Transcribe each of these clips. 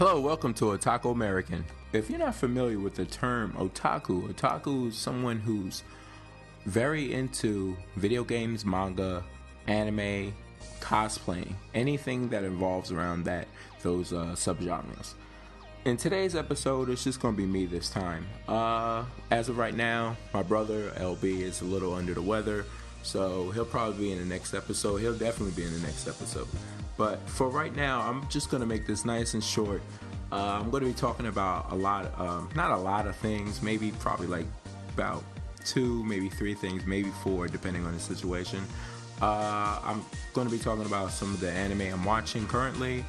Hello, welcome to Otaku American. If you're not familiar with the term otaku, otaku is someone who's very into video games, manga, anime, cosplaying, anything that involves around that those uh, subgenres. In today's episode, it's just to be me this time. Uh, as of right now, my brother LB is a little under the weather, so he'll probably be in the next episode. He'll definitely be in the next episode. But for right now, I'm just to make this nice and short. Uh, I'm to be talking about a lot, um, not a lot of things, maybe probably like about two, maybe three things, maybe four, depending on the situation. Uh, I'm to be talking about some of the anime I'm watching currently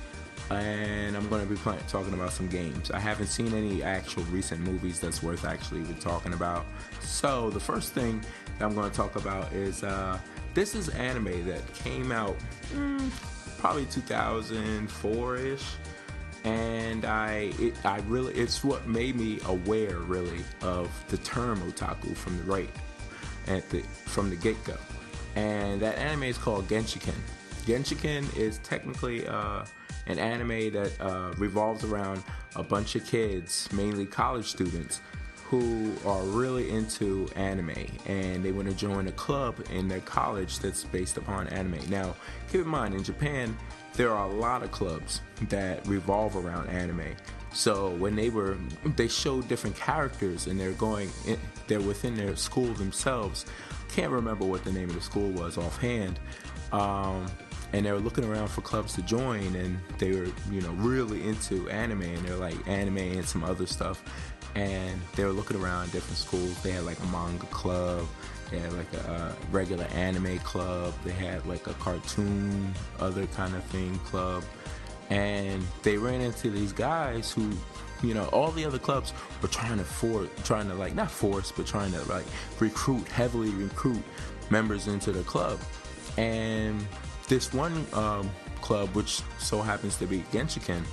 and I'm going to be talking about some games. I haven't seen any actual recent movies that's worth actually even talking about. So the first thing that I'm going to talk about is uh, this is anime that came out mm, probably 2004 ish, and I it, I really it's what made me aware really of the term otaku from the right at the from the get go, and that anime is called Genshiken. Genshiken is technically uh, an anime that uh, revolves around a bunch of kids, mainly college students, who are really into anime and they want to join a club in their college that's based upon anime. Now, keep in mind, in Japan, there are a lot of clubs that revolve around anime. So when they were, they showed different characters and they're going, in, they're within their school themselves. Can't remember what the name of the school was offhand. Um, and they were looking around for clubs to join and they were you know really into anime and they're like anime and some other stuff and they were looking around different schools. They had like a manga club. They had like a, regular anime club. They had like a cartoon other kind of thing club. And they ran into these guys who you know all the other clubs were trying to force trying to like not force but trying to like recruit heavily recruit members into the club. And this one um, club, which so happens to be Genshiken,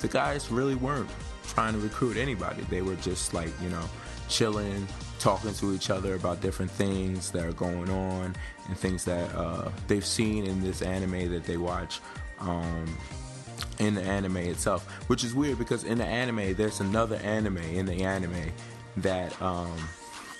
the guys really weren't trying to recruit anybody. They were just like, you know, chilling, talking to each other about different things that are going on and things that uh, they've seen in this anime that they watch. Um, in the anime itself, which is weird because in the anime, there's another anime in the anime that um,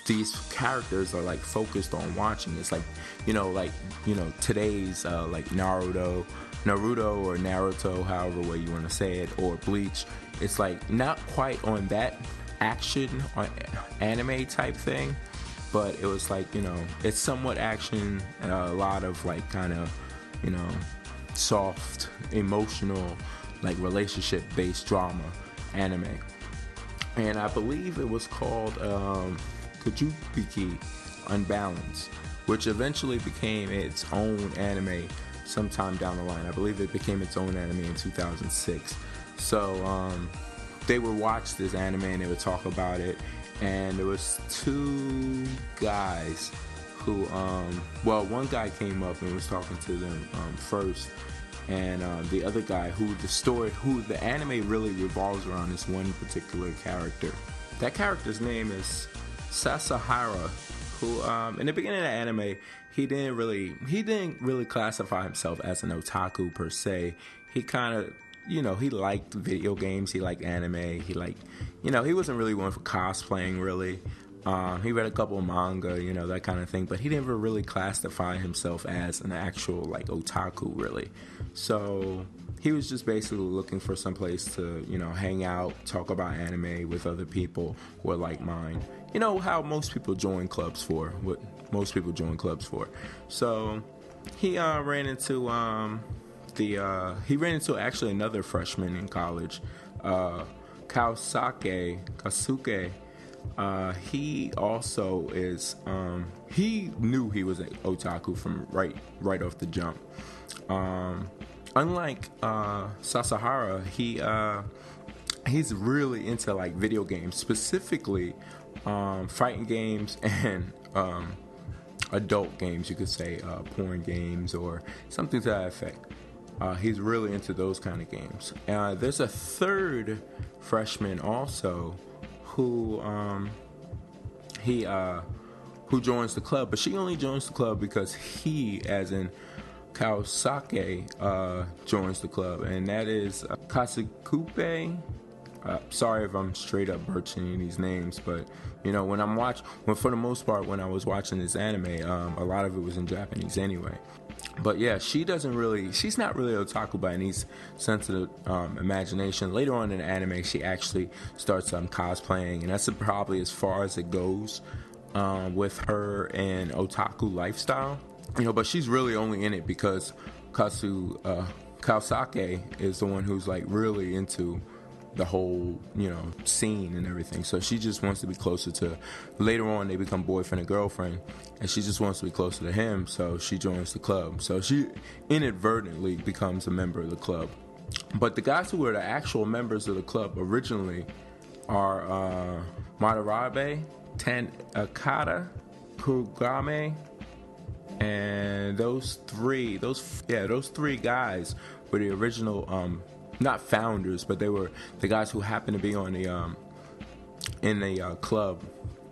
these characters are like focused on watching. It's like, you know, like you know today's uh, like Naruto, Naruto or Naruto, however way you want to say it, or Bleach. It's like not quite on that action on anime type thing, but it was like you know it's somewhat action, a lot of like kind of you know soft, emotional, like relationship based drama anime. And I believe it was called um, Kujibiki Unbalanced, which eventually became its own anime sometime down the line. I believe it became its own anime in 2006. So um, they would watch this anime and they would talk about it. And there was two guys who, um, well, one guy came up and was talking to them um, first, and uh, the other guy who the story, who the anime really revolves around, is one particular character. That character's name is Sasahara, who um, in the beginning of the anime, he didn't really he didn't really classify himself as an otaku per se. He kind of you know he liked video games, he liked anime, he liked you know he wasn't really one for cosplaying really. Um, he read a couple of manga, you know that kind of thing, but he never really classified himself as an actual like otaku really. So he was just basically looking for some place to you know hang out, talk about anime with other people who are like mine you know how most people join clubs for what most people join clubs for so he uh, ran into um, the uh, he ran into actually another freshman in college uh, Kaosake Kasuke uh, he also is um, he knew he was an otaku from right right off the jump um, unlike uh, Sasahara he uh, he's really into like video games specifically um, fighting games and um, adult games, you could say uh, porn games or something to that effect. Uh, he's really into those kind of games. Uh, there's a third freshman also who um, he uh, who joins the club, but she only joins the club because he, as in Kaosake uh, joins the club, and that is uh, Kasukupe. Uh, sorry if I'm straight up birching these names, but you know when I'm watch, when for the most part when I was watching this anime, um, a lot of it was in Japanese anyway. But yeah, she doesn't really, she's not really otaku by any sense of um, imagination. Later on in the anime, she actually starts um, cosplaying, and that's probably as far as it goes um, with her and otaku lifestyle. You know, but she's really only in it because Kasu uh, Kaosake is the one who's like really into the whole you know scene and everything. So she just wants to be closer to. Later on, they become boyfriend and girlfriend, and she just wants to be closer to him. So she joins the club. So she inadvertently becomes a member of the club. But the guys who were the actual members of the club originally are uh, Madarabe, Tan Akata, Kugame, and those three, those yeah, those three guys were the original, um, not founders, but they were the guys who happened to be on the um, in the uh, club.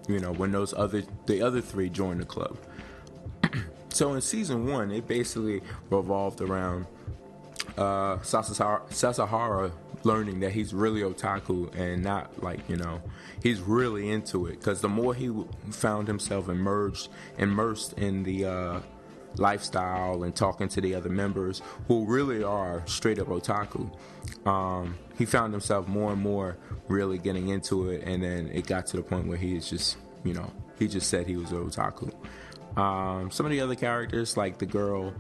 You know, when those other the other three joined the club. so in season one, it basically revolved around uh, Sasahara, learning that he's really otaku and not like you know he's really into it because the more he found himself immersed immersed in the uh, lifestyle and talking to the other members who really are straight up otaku um, he found himself more and more really getting into it and then it got to the point where he is just you know he just said he was an otaku um, some of the other characters like the girl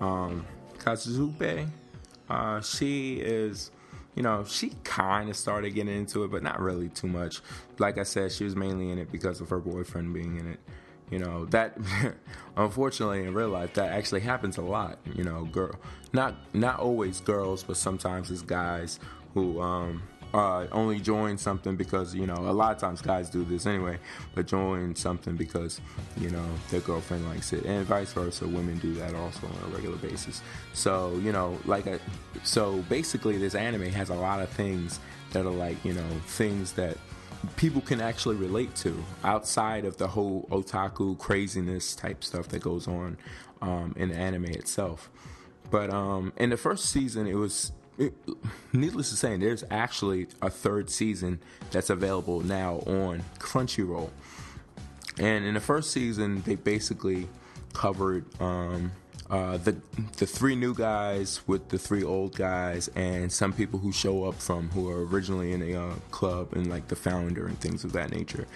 um, Kazuzupe uh, she is you know, she kind of started getting into it, but not really too much. Like I said, she was mainly in it because of her boyfriend being in it. You know, that unfortunately in real life that actually happens a lot. You know, girl, not not always girls, but sometimes it's guys who um, uh, only join something because you know a lot of times guys do this anyway, but join something because you know their girlfriend likes it, and vice versa. Women do that also on a regular basis. So you know, like a, so basically, this anime has a lot of things that are like you know things that people can actually relate to outside of the whole otaku craziness type stuff that goes on um, in the anime itself. But um, in the first season, it was it, needless to say, there's actually a third season that's available now on Crunchyroll. And in the first season, they basically covered um, uh, the the three new guys with the three old guys, and some people who show up from who are originally in a uh, club and like the founder and things of that nature.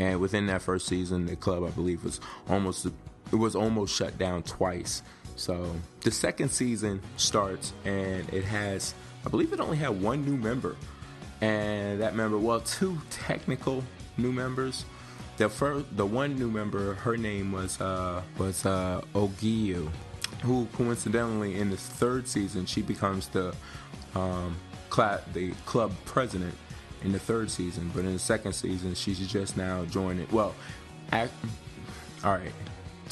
And within that first season, the club I believe was almost it was almost shut down twice so the second season starts and it has, I believe it only had one new member. And that member, well, two technical new members. The first, the one new member, her name was uh, was uh, Ogiyu, who coincidentally in the third season she becomes the um, cl- the club president in the third season. But in the second season, she's just now joining. Well, act, all right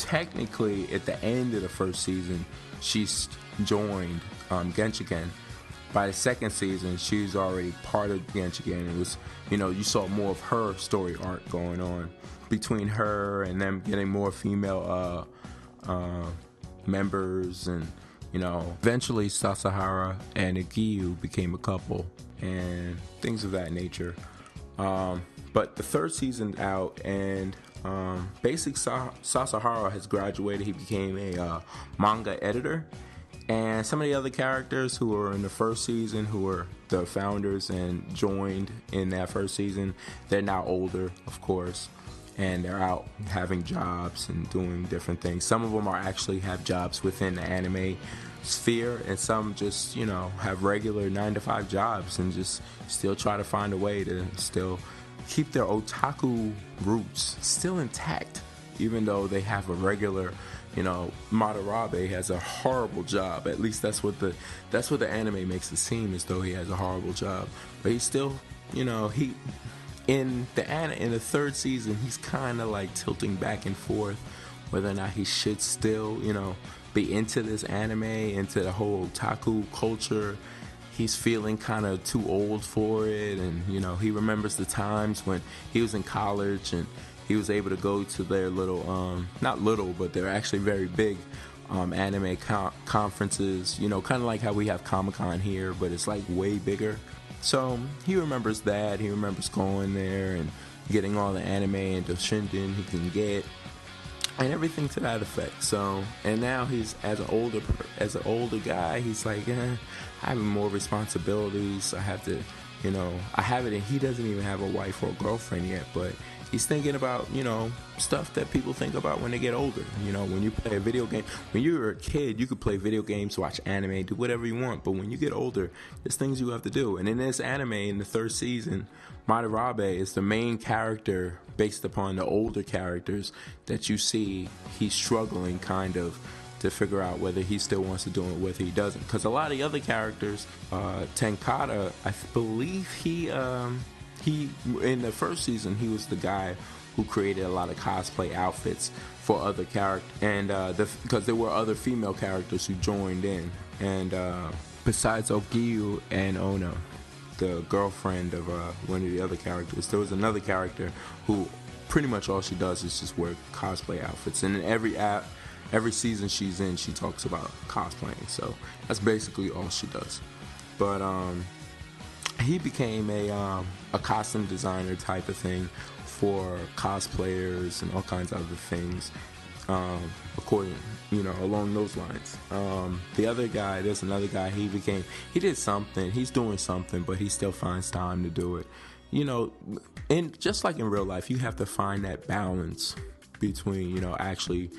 technically at the end of the first season, she's joined um. By the second season, she's already part of Genshiken. It was, you know, you saw more of her story arc going on between her and them getting more female uh, uh, members, and you know, eventually Sasahara and Igiyu became a couple, and things of that nature. Um, but the third season out, and um, Basic Sa- Sasahara has graduated. He became a uh, manga editor. And some of the other characters who were in the first season, who were the founders and joined in that first season, they're now older, of course, and they're out having jobs and doing different things. Some of them are actually have jobs within the anime sphere, and some just, you know, have regular nine to five jobs and just still try to find a way to still keep their otaku roots still intact, even though they have a regular, you know, Madarabe has a horrible job. At least that's what the that's what the anime makes it seem as though he has a horrible job. But he still, you know, he in the in the third season he's kind of like tilting back and forth whether or not he should still, you know, be into this anime, into the whole otaku culture he's feeling kind of too old for it and you know he remembers the times when he was in college and he was able to go to their little um, not little but they're actually very big um, anime co- conferences. You know, kind of like how we have Comic Con here, but it's like way bigger. So he remembers that. He remembers going there and getting all the anime and the shinden he can get and everything to that effect. So, and now he's as an older as an older guy, he's like, eh, I have more responsibilities. I have to, you know, I have it, and he doesn't even have a wife or a girlfriend yet, but he's thinking about you know stuff that people think about when they get older. You know, when you play a video game, when you were a kid, you could play video games, watch anime, do whatever you want. But when you get older, there's things you have to do. And in this anime, in the third season, Madarabe is the main character based upon the older characters that you see. He's struggling kind of to figure out whether he still wants to do it, whether he doesn't. Because a lot of the other characters, uh, Tenkata, I believe he. Um, he in the first season he was the guy who created a lot of cosplay outfits for other characters and uh, the, because there were other female characters who joined in. And uh, besides Ogiyu and Ono, the girlfriend of uh, one of the other characters there was another character who pretty much all she does is just wear cosplay outfits. And in every app every season she's in she talks about cosplaying. So that's basically all she does. But um he became a um, a costume designer type of thing for cosplayers and all kinds of other things. Um, according, you know, along those lines. Um, the other guy, there's another guy. He became, he did something. He's doing something, but he still finds time to do it. You know, and just like in real life, you have to find that balance between you know actually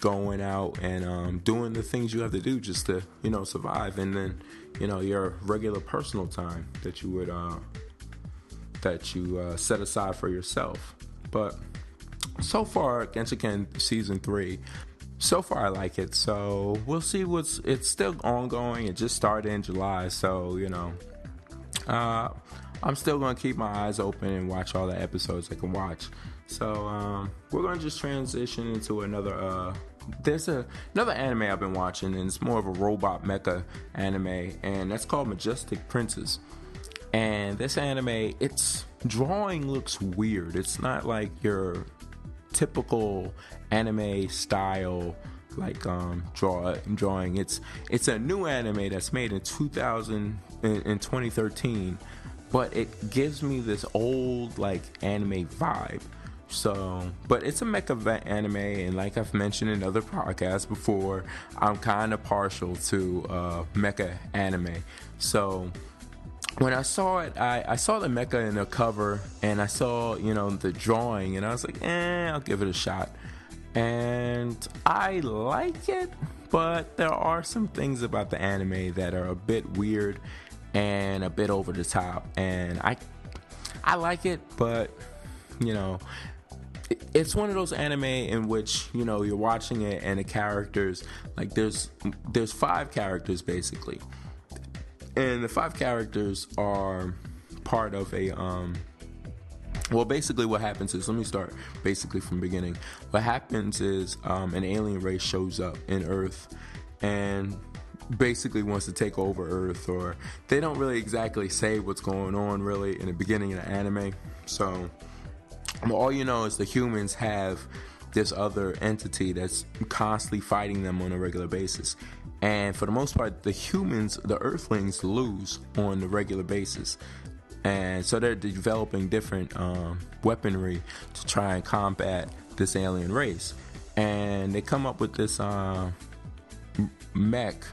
going out and um, doing the things you have to do just to you know survive, and then you know your regular personal time that you would uh, that you uh, set aside for yourself. But so far, Genshiken season three, so far I like it. So we'll see what's. It's still ongoing. It just started in July, so you know. Uh, I'm still gonna keep my eyes open and watch all the episodes I can watch. So um, we're gonna just transition into another. Uh, there's a another anime I've been watching, and it's more of a robot mecha anime, and that's called Majestic Princess. And this anime, its drawing looks weird. It's not like your typical anime style like um draw drawing it's it's a new anime that's made in 2000 in, in 2013 but it gives me this old like anime vibe so, but it's a mecha anime, and like I've mentioned in other podcasts before, I'm kind of partial to uh, mecha anime. So, when I saw it, I, I saw the mecha in the cover, and I saw you know the drawing, and I was like, eh, I'll give it a shot. And I like it, but there are some things about the anime that are a bit weird and a bit over the top, and I I like it, but you know it's one of those anime in which you know you're watching it and the characters like there's there's five characters basically. And the five characters are part of a um well basically what happens is let me start basically from beginning. What happens is um, an alien race shows up in earth and basically wants to take over earth or they don't really exactly say what's going on really in the beginning of the anime. So all you know is the humans have this other entity that's constantly fighting them on a regular basis. And for the most part, the humans, the earthlings, lose on a regular basis. And so they're developing different um, weaponry to try and combat this alien race. And they come up with this uh, mech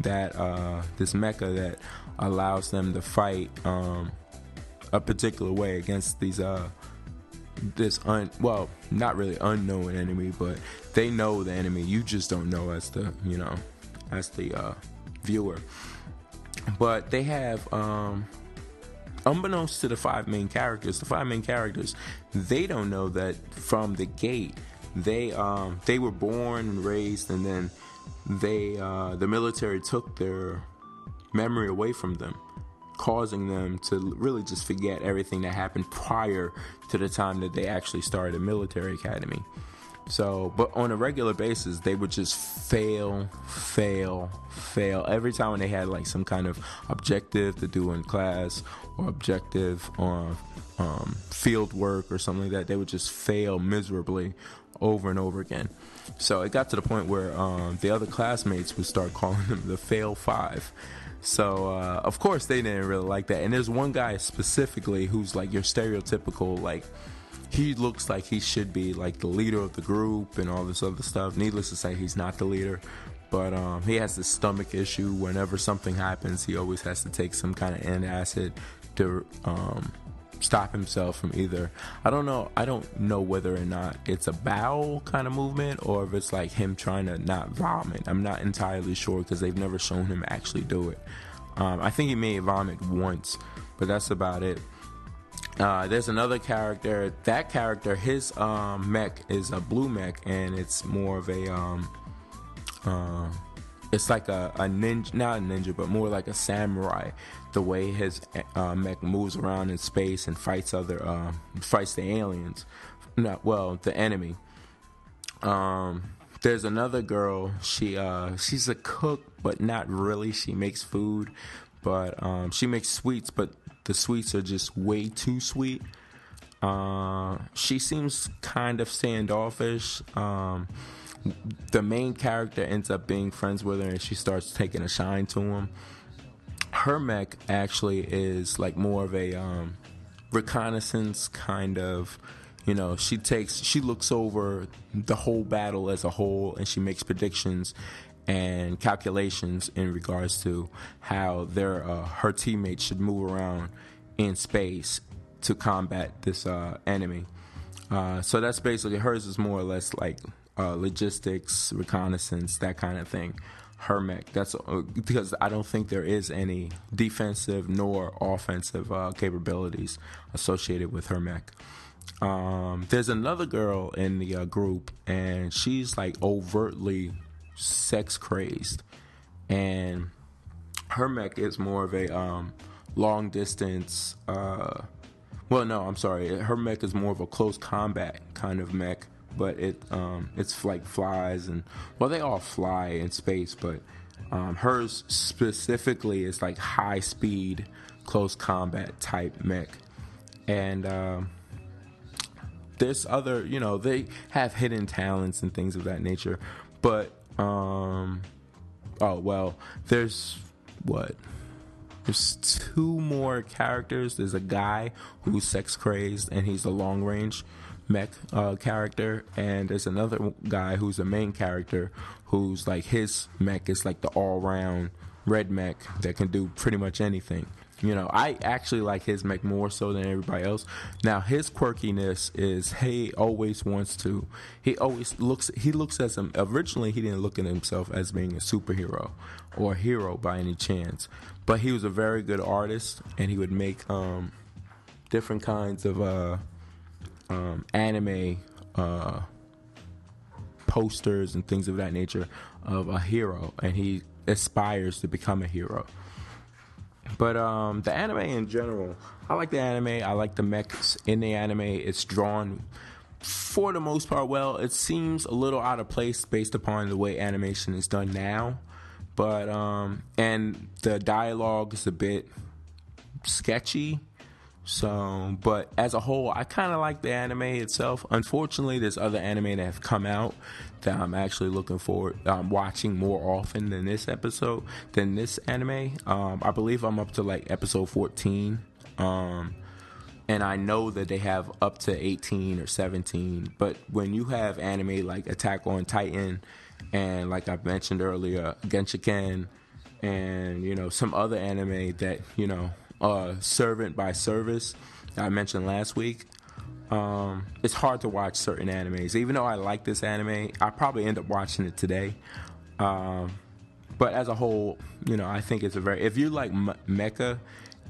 that uh, this mecha that allows them to fight um, a particular way against these uh, this un well not really unknown enemy but they know the enemy. You just don't know as the you know as the uh, viewer. But they have um unbeknownst to the five main characters the five main characters they don't know that from the gate they um they were born and raised and then they uh the military took their memory away from them causing them to really just forget everything that happened prior to the time that they actually started a military academy. So, but on a regular basis, they would just fail, fail, fail. Every time when they had like some kind of objective to do in class or objective on um, field work or something like that, they would just fail miserably over and over again. So it got to the point where um, the other classmates would start calling them the Fail Five. So uh, of course they didn't really like that. And there's one guy specifically who's like your stereotypical like he looks like he should be like the leader of the group and all this other stuff. Needless to say, he's not the leader, but um, he has this stomach issue. Whenever something happens, he always has to take some kind of antacid to um, stop himself from either. I don't know. I don't know whether or not it's a bowel kind of movement or if it's like him trying to not vomit. I'm not entirely sure because they've never shown him actually do it. Um, I think he may vomit once, but that's about it. Uh, there's another character. That character, his um, mech is a blue mech, and it's more of a um, uh, it's like a, a ninja, not a ninja, but more like a samurai. The way his uh, mech moves around in space and fights other, uh, fights the aliens. Not well, the enemy. Um, there's another girl. She uh, she's a cook, but not really. She makes food, but um, she makes sweets, but the sweets are just way too sweet. Uh, she seems kind of standoffish. Um, the main character ends up being friends with her and she starts taking a shine to him. Her mech actually is like more of a um, reconnaissance kind of, you know, she takes, she looks over the whole battle as a whole and she makes predictions and calculations in regards to how their uh, her teammates should move around in space to combat this uh, enemy. Uh, so that's basically hers is more or less like uh, logistics, reconnaissance, that kind of thing. Her mech. That's uh, because I don't think there is any defensive nor offensive uh, capabilities associated with her mech. Um, there's another girl in the uh, group, and she's like overtly sex crazed, and her mech is more of a um, long distance. Uh, well, no, I'm sorry. Her mech is more of a close combat kind of mech but it um, it's like flies and well they all fly in space, but um, hers specifically is like high speed, close combat type mech, and um, there's other you know they have hidden talents and things of that nature, but um, oh well there's what there's two more characters. There's a guy who's sex crazed and he's a long range mech uh, character, and there's another guy who's a main character who's like his mech is like the all round red mech that can do pretty much anything. You know, I actually like his mech more so than everybody else. Now, his quirkiness is he always wants to. He always looks. He looks as him. Originally, he didn't look at himself as being a superhero or a hero by any chance, but he was a very good artist, and he would make um, different kinds of uh, um, anime uh, posters and things of that nature of a hero, and he aspires to become a hero. But um, the anime in general, I like the anime. I like the mechs in the anime. It's drawn for the most part well. It seems a little out of place based upon the way animation is done now. But um, and the dialogue is a bit sketchy so, but as a whole, I kind of like the anime itself. Unfortunately, there's other anime that have come out that I'm actually looking forward um, watching more often than this episode than this anime. Um, I believe I'm up to like episode 14. Um, and I know that they have up to 18 or 17. But when you have anime like Attack on Titan and like I mentioned earlier, Genshiken and you know some other anime that you know uh, servant by service I mentioned last week. Um, it's hard to watch certain animes. Even though I like this anime, I probably end up watching it today. Um, but as a whole, you know, I think it's a very if you like m- mecha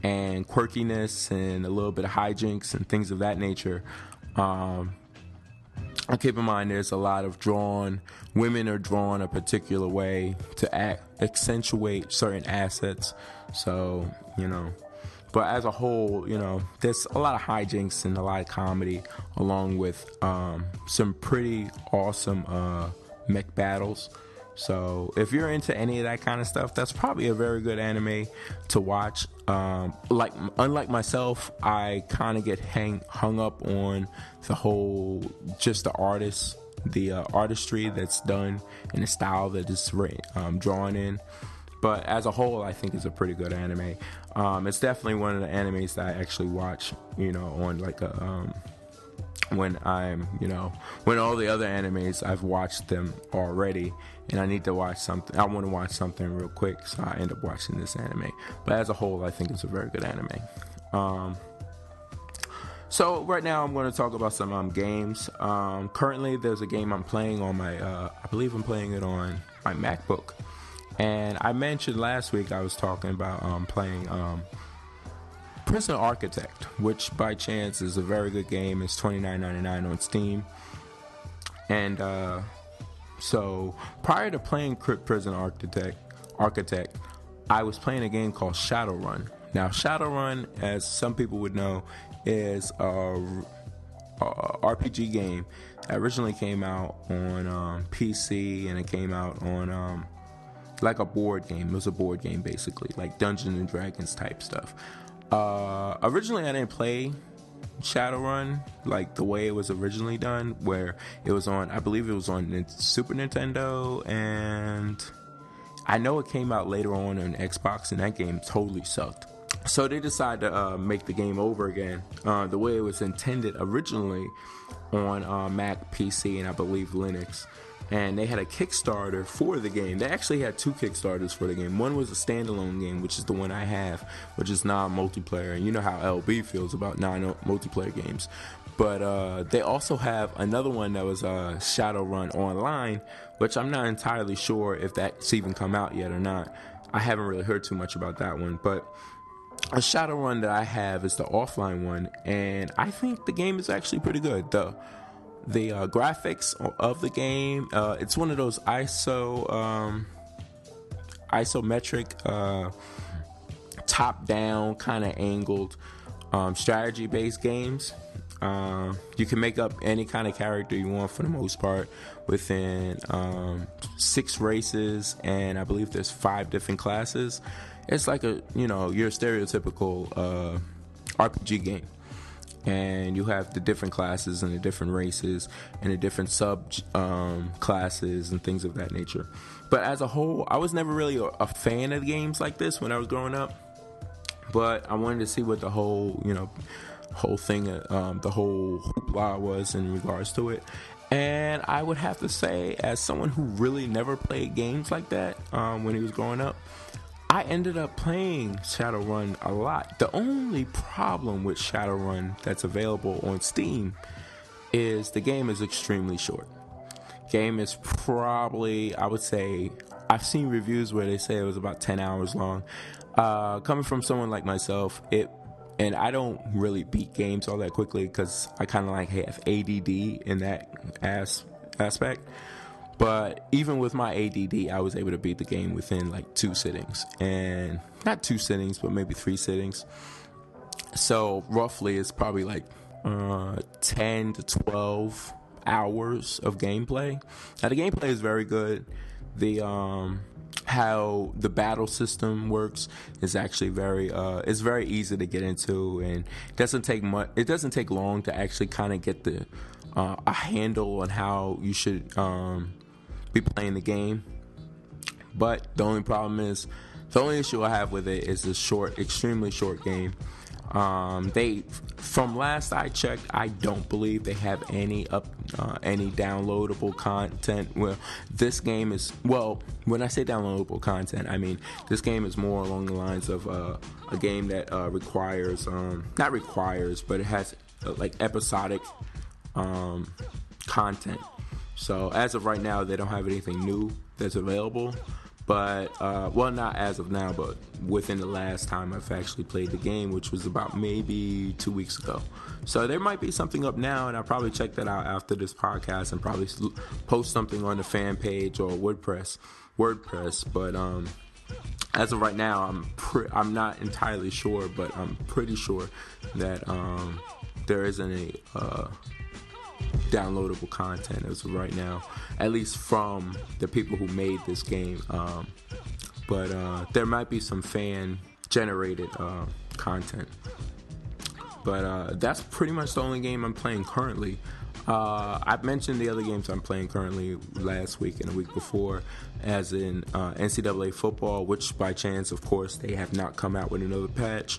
and quirkiness and a little bit of hijinks and things of that nature. Um, keep in mind there's a lot of drawn women are drawn a particular way to act, accentuate certain assets. So you know but as a whole, you know, there's a lot of hijinks and a lot of comedy, along with um, some pretty awesome uh, mech battles. So if you're into any of that kind of stuff, that's probably a very good anime to watch. Um, like unlike myself, I kind of get hang hung up on the whole just the artist the uh, artistry that's done and the style that is um, drawn in. But as a whole, I think it's a pretty good anime. Um, it's definitely one of the animes that I actually watch, you know, on like a um, when I'm, you know, when all the other animes I've watched them already, and I need to watch something. I want to watch something real quick, so I end up watching this anime. But as a whole, I think it's a very good anime. Um, so right now I'm going to talk about some um, games. Um, currently, there's a game I'm playing on my. Uh, I believe I'm playing it on my MacBook. And I mentioned last week I was talking about um, playing um, Prison Architect, which by chance is a very good game. It's twenty nine ninety nine on Steam. And uh, so prior to playing Prison Architect, Architect, I was playing a game called Shadowrun. Now, Shadowrun, as some people would know, is a, RPG game that originally came out on um, PC and it came out on um, like a board game. It was a board game basically, like Dungeons and Dragons type stuff. Uh, originally, I didn't play Shadowrun like the way it was originally done, where it was on. I believe it was on Super Nintendo, and I know it came out later on on Xbox, and that game totally sucked. So they decided to uh, make the game over again, uh, the way it was intended originally on uh, Mac, PC, and I believe Linux and they had a Kickstarter for the game. They actually had two Kickstarters for the game. One was a standalone game, which is the one I have, which is non multiplayer. And you know how LB feels about non multiplayer games. But uh, they also have another one that was uh, Shadowrun Online, which I'm not entirely sure if that's even come out yet or not. I haven't really heard too much about that one. But a Shadowrun that I have is the offline one, and I think the game is actually pretty good. The the uh, graphics of the game. Uh, it's one of those ISO um, isometric, uh, top down kind of angled um, strategy based games. Um, you can make up any kind of character you want for the most part within um, six races, and I believe there's five different classes. It's like a you know your stereotypical uh, RPG game and you have the different classes and the different races and the different sub um, classes and things of that nature. But as a whole, I was never really a, a fan of games like this when I was growing up. But I wanted to see what the whole, you know, whole thing, um, the whole hoopla was in regards to it. And I would have to say, as someone who really never played games like that um, when he was growing up, I ended up playing Shadowrun a lot. The only problem with Shadowrun that's available on Steam is the game is extremely short. Game is probably, I would say, I've seen reviews where they say it was about 10 hours long. Uh, coming from someone like myself, it and I don't really beat games all that quickly because I kind of like have ADD in that as aspect. But even with my ADD, I was able to beat the game within like two sittings. And not two sittings, but maybe three sittings. So roughly, it's probably like uh, 10 to 12 hours of gameplay. Now, the gameplay is very good. The um, how the battle system works is actually very uh, it's very easy to get into and doesn't take much it doesn't take long to actually kind of get the uh, a handle on how you should um, be playing the game. But the only problem is, the only issue I have with it is the short, extremely short game. Um, they, from last I checked, I don't believe they have any up, uh, any downloadable content. Well, this game is well. When I say downloadable content, I mean this game is more along the lines of uh, a game that uh, requires, um, not requires, but it has uh, like episodic um, content. So as of right now, they don't have anything new that's available. But uh, well, not as of now, but within the last time I've actually played the game, which was about maybe two weeks ago. So there might be something up now, and I'll probably check that out after this podcast and probably post something on the fan page or WordPress. WordPress, but um, as of right now, I'm pre- I'm not entirely sure, but I'm pretty sure that um, there isn't a uh, downloadable content as of right now, at least from the people who made this game. Um, but uh, there might be some fan generated uh, content. But uh, that's pretty much the only game I'm playing currently. Uh, I've mentioned the other games I'm playing currently last week and the week before, as in uh, NCAA football, which by chance, of course, they have not come out with another patch,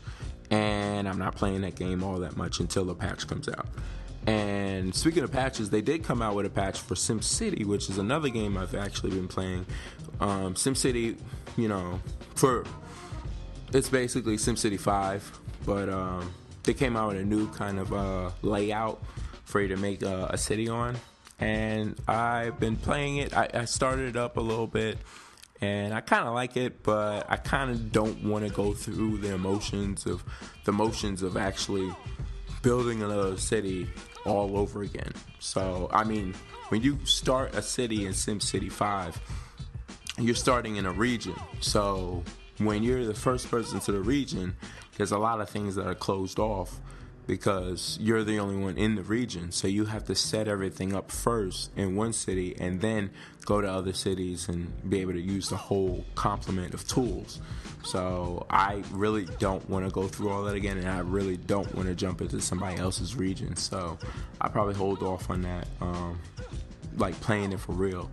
and I'm not playing that game all that much until the patch comes out. And speaking of patches, they did come out with a patch for SimCity, which is another game I've actually been playing. Um, SimCity, you know, for it's basically SimCity 5, but um, they came out with a new kind of uh, layout for you to make a, a, city on. And I've been playing it. I, I started it up a little bit, and I kind of like it, but I kind of don't want to go through the emotions of the motions of actually building another city all over again. So, I mean, when you start a city in SimCity 5, you're starting in a region. So, when you're the first person to the region, there's a lot of things that are closed off because you're the only one in the region. So you have to set everything up first in one city and then go to other cities and be able to use the whole complement of tools. So I really don't want to go through all that again, and I really don't want to jump into somebody else's region. So I probably hold off on that, um, like playing it for real.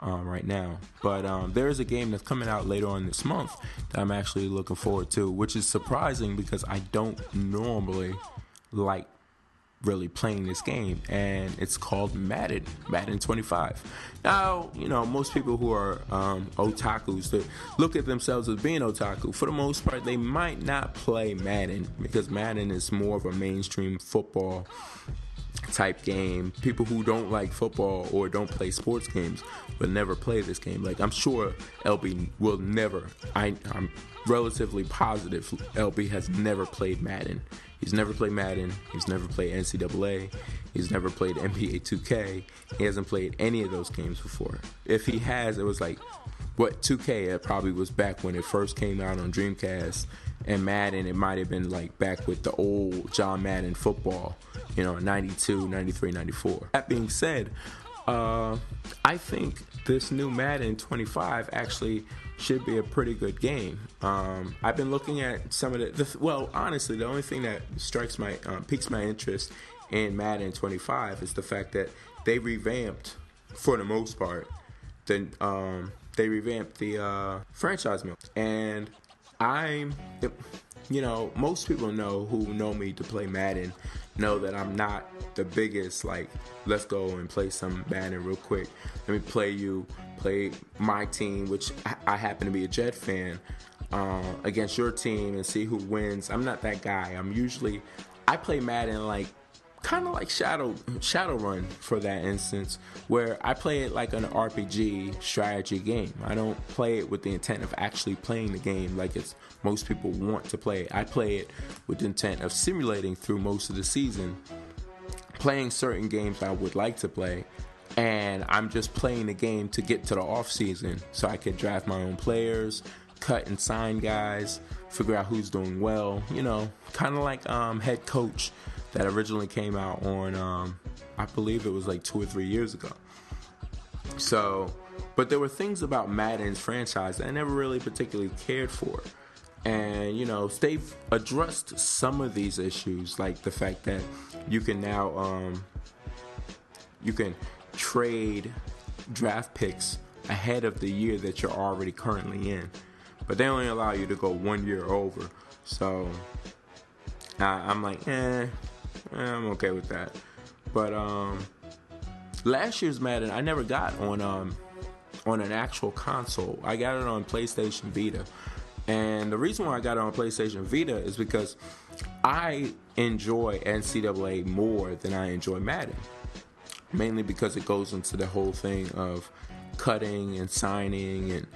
Um, right now. But um, there is a game that's coming out later on this month that I'm actually looking forward to, which is surprising because I don't normally like really playing this game, and it's called Madden, Madden 25. Now, you know, most people who are um, otakus that look at themselves as being otaku, for the most part, they might not play Madden because Madden is more of a mainstream football type game. People who don't like football or don't play sports games will never play this game. Like I'm sure LB will never. I, I'm relatively positive LB has never played Madden. He's never played Madden. He's never played NCAA. He's never played NBA 2K. He hasn't played any of those games before. If he has, it was like what 2K it probably was back when it first came out on Dreamcast and Madden it might have been like back with the old John Madden football, you know, 92, 93, 94. That being said, uh, I think this new Madden 25 actually should be a pretty good game. Um, I've been looking at some of the, the, well, honestly, the only thing that strikes my um, piques my interest in Madden 25 is the fact that they revamped, for the most part, the um, they revamped the uh, franchise mode, and I'm, you know, most people know who know me to play Madden know that I'm not the biggest like let's go and play some Madden real quick. Let me play you, play my team, which I happen to be a Jet fan, uh, against your team and see who wins. I'm not that guy. I'm usually I play Madden like kind of like Shadow Shadowrun for that instance, where I play it like an RPG strategy game. I don't play it with the intent of actually playing the game like it's most people want to play. I play it with the intent of simulating through most of the season, playing certain games I would like to play, and I'm just playing the game to get to the off season so I can draft my own players, cut and sign guys, figure out who's doing well. You know, kind of like um, head coach that originally came out on, um, I believe it was like two or three years ago. So, but there were things about Madden's franchise that I never really particularly cared for. And, you know, they've addressed some of these issues, like the fact that you can now, um, you can trade draft picks ahead of the year that you're already currently in. But they only allow you to go one year over. So, I'm like, eh, I'm okay with that. But um, last year's Madden, I never got on um, on an actual console. I got it on PlayStation Vita. And the reason why I got it on PlayStation Vita is because I enjoy NCAA more than I enjoy Madden. Mainly because it goes into the whole thing of cutting and signing and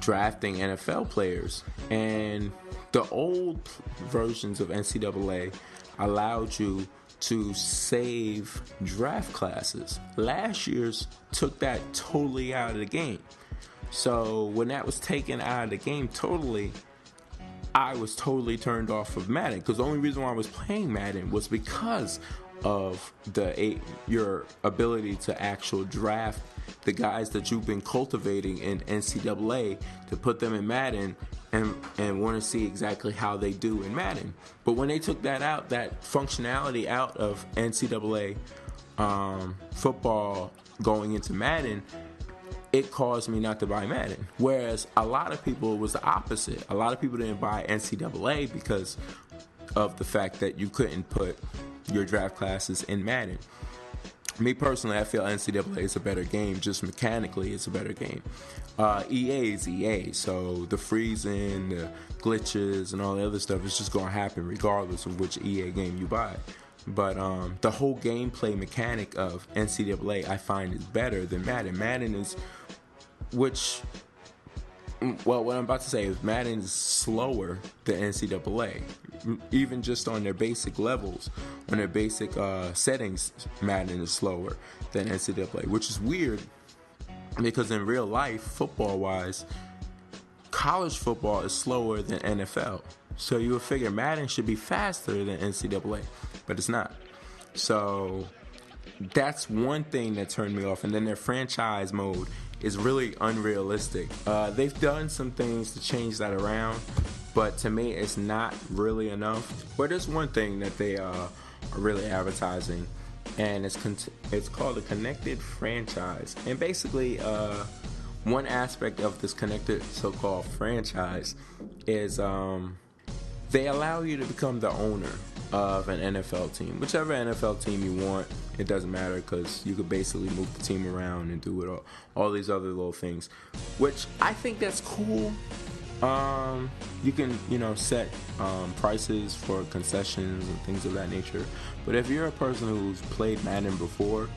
drafting NFL players. And the old versions of NCAA allowed you to save draft classes. Last year's took that totally out of the game. So when that was taken out of the game totally, I was totally turned off of Madden because the only reason why I was playing Madden was because of the your ability to actual draft the guys that you've been cultivating in NCAA to put them in Madden and and want to see exactly how they do in Madden. But when they took that out, that functionality out of NCAA um, football going into Madden, it caused me not to buy Madden. Whereas a lot of people was the opposite. A lot of people didn't buy NCAA because of the fact that you couldn't put your draft classes in Madden. Me personally, I feel NCAA is a better game. Just mechanically, it's a better game. Uh, EA is EA, so the freezing, the glitches, and all the other stuff is just going to happen regardless of which EA game you buy. But um, the whole gameplay mechanic of NCAA I find is better than Madden. Madden is, which well, what I'm about to say is Madden is slower than NCAA. Even just on their basic levels, on their basic uh, settings, Madden is slower than NCAA, which is weird because in real life, football wise, college football is slower than NFL. So you would figure Madden should be faster than NCAA, but it's not. So that's one thing that turned me off. And then their franchise mode is really unrealistic. Uh, they've done some things to change that around, but to me, it's not really enough. But there's one thing that they uh, are really advertising, and it's con- it's called a connected franchise. And basically, uh, one aspect of this connected so-called franchise is um, they allow you to become the owner of an NFL team, whichever NFL team you want. It doesn't matter because you could basically move the team around and do it all, all these other little things, which I think that's cool. Um, you can you know set um, prices for concessions and things of that nature. But if you're a person who's played Madden before,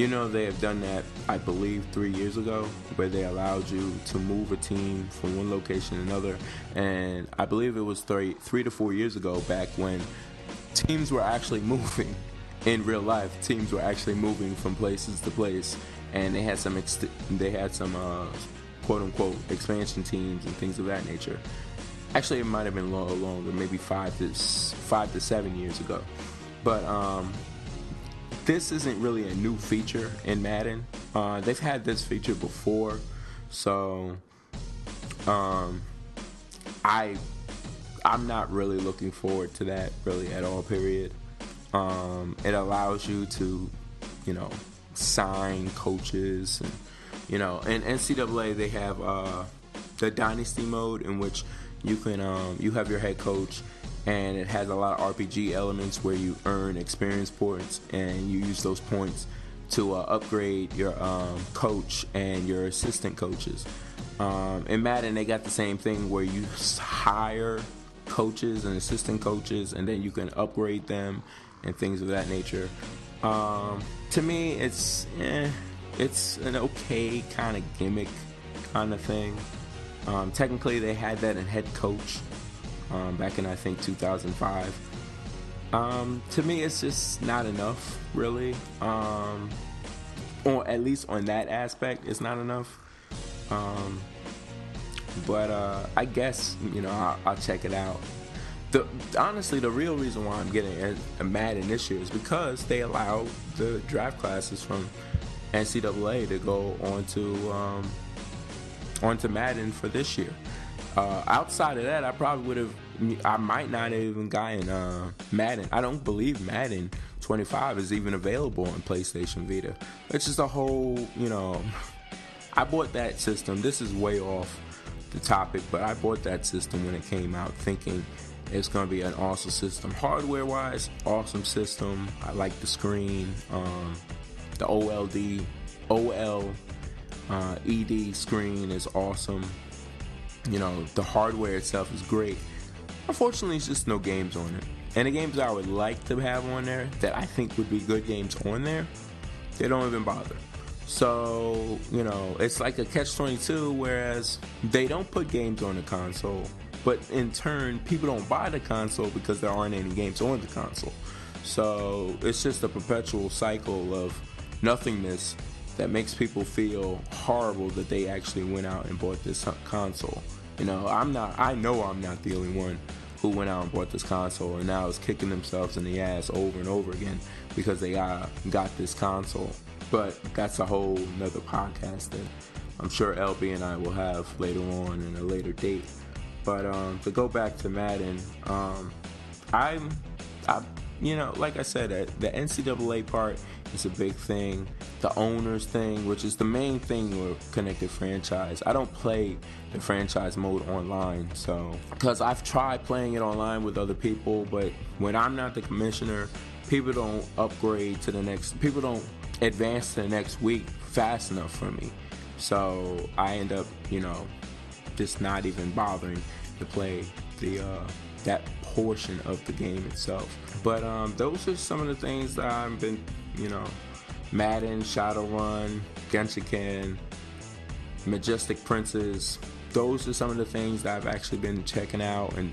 you know they have done that. I believe three years ago, where they allowed you to move a team from one location to another, and I believe it was three three to four years ago back when teams were actually moving in real life. Teams were actually moving from places to place, and they had some ex- they had some uh, quote unquote expansion teams and things of that nature. Actually, it might have been long, longer, maybe five to five to seven years ago. But um, this isn't really a new feature in Madden. Uh, they've had this feature before, so um, I I'm not really looking forward to that really at all. Period. Um, it allows you to, you know, sign coaches and you know, in NCAA they have uh, the dynasty mode in which you can um, you have your head coach and it has a lot of RPG elements where you earn experience points and you use those points to uh, upgrade your um, coach and your assistant coaches. Um, in Madden, they got the same thing where you hire coaches and assistant coaches, and then you can upgrade them and things of that nature. Um, to me, it's eh, it's an okay kind of gimmick kind of thing. Um, technically, they had that in Head Coach um, back in I think 2005. Um, to me, it's just not enough, really. Um, or at least on that aspect, it's not enough. Um, but uh, I guess you know I'll, I'll, check it out. The honestly, the real reason why I'm getting Madden this year is because they allow the draft classes from NCAA to go onto um, onto Madden for this year. Uh, outside of that, I probably would have. I might not have even gotten uh, Madden. I don't believe Madden 25 is even available on PlayStation Vita. It's just a whole, you know. I bought that system. This is way off the topic, but I bought that system when it came out, thinking it's going to be an awesome system. Hardware wise, awesome system. I like the screen, um, the OLD, OL uh, ED screen is awesome. You know, the hardware itself is great. Unfortunately, it's just no games on it. And the games I would like to have on there that I think would be good games on there, they don't even bother. So, you know, it's like a catch 22, whereas they don't put games on the console, but in turn, people don't buy the console because there aren't any games on the console. So it's just a perpetual cycle of nothingness that makes people feel horrible that they actually went out and bought this console. You know, I'm not, I know I'm not the only one who went out and bought this console and now is kicking themselves in the ass over and over again because they uh, got this console. But that's a whole another podcast that I'm sure LB and I will have later on in a later date. But um, to go back to Madden, um, I'm, I, you know, like I said, the NCAA part is a big thing. The owners thing, which is the main thing with connected franchise. I don't play the franchise mode online, so because I've tried playing it online with other people, but when I'm not the commissioner, people don't upgrade to the next. People don't advance to the next week fast enough for me. So I end up, you know, just not even bothering to play the uh, that portion of the game itself. But um, those are some of the things that I've been, you know, Madden, Shadowrun, Genshiken, Majestic Princes. Those are some of the things that I've actually been checking out and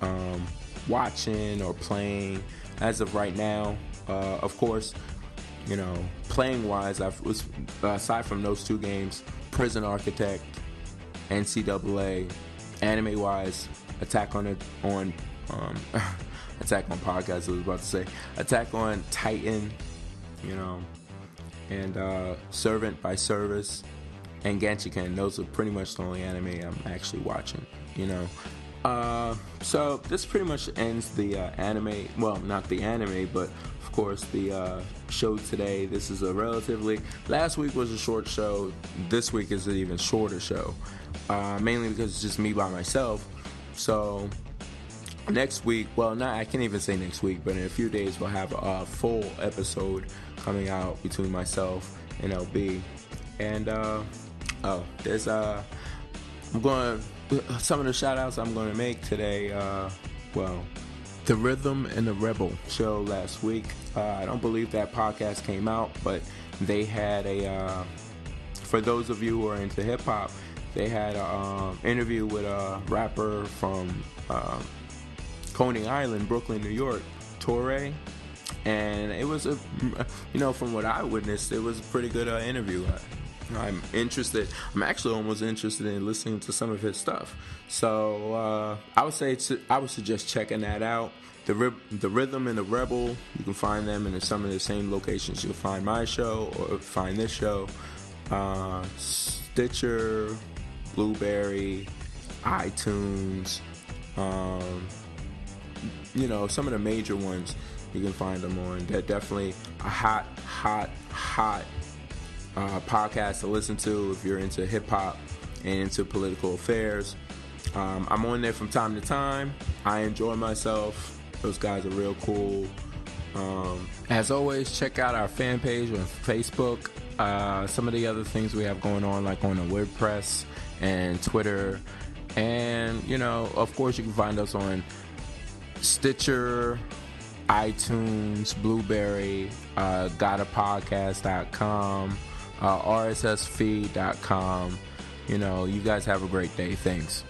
um, watching or playing as of right now. Uh, of course, you know, playing wise, I was aside from those two games, Prison Architect, NCAA, anime wise, Attack on on um, Attack on podcast. I was about to say Attack on Titan, you know, and uh, Servant by Service and Genshiken. Those are pretty much the only anime I'm actually watching. You know, uh, so this pretty much ends the uh, anime. Well, not the anime, but of course the uh, show today. This is a relatively. Last week was a short show. This week is an even shorter show, uh, mainly because it's just me by myself. So next week, well, not I can't even say next week, but in a few days we'll have a full episode coming out between myself and LB. And uh, oh, there's uh, I'm going some of the shout outs I'm going to make today. Uh, well, the Rhythm and the Rebel show last week. Uh, I don't believe that podcast came out, but they had a. Uh, for those of you who are into hip hop, they had an um, interview with a rapper from um, Coney Island, Brooklyn, New York, Torre, and it was a, you know, from what I witnessed, it was a pretty good uh, interview. I'm interested. I'm actually almost interested in listening to some of his stuff. So uh, I would say I would suggest checking that out. The the rhythm and the rebel. You can find them in some of the same locations you'll find my show or find this show. Uh, Stitcher, Blubrry, iTunes. Um, you know some of the major ones you can find them on. They're definitely a hot, hot, hot uh, podcast to listen to if you're into hip hop and into political affairs. Um, I'm on there from time to time. I enjoy myself. Those guys are real cool. Um, as always, check out our fan page on Facebook. Uh, some of the other things we have going on, like on the WordPress and Twitter. And, you know, of course, you can find us on Stitcher, iTunes, Blubrry, uh, gotapodcast.com uh, rssfeed.com. You know, you guys have a great day. Thanks.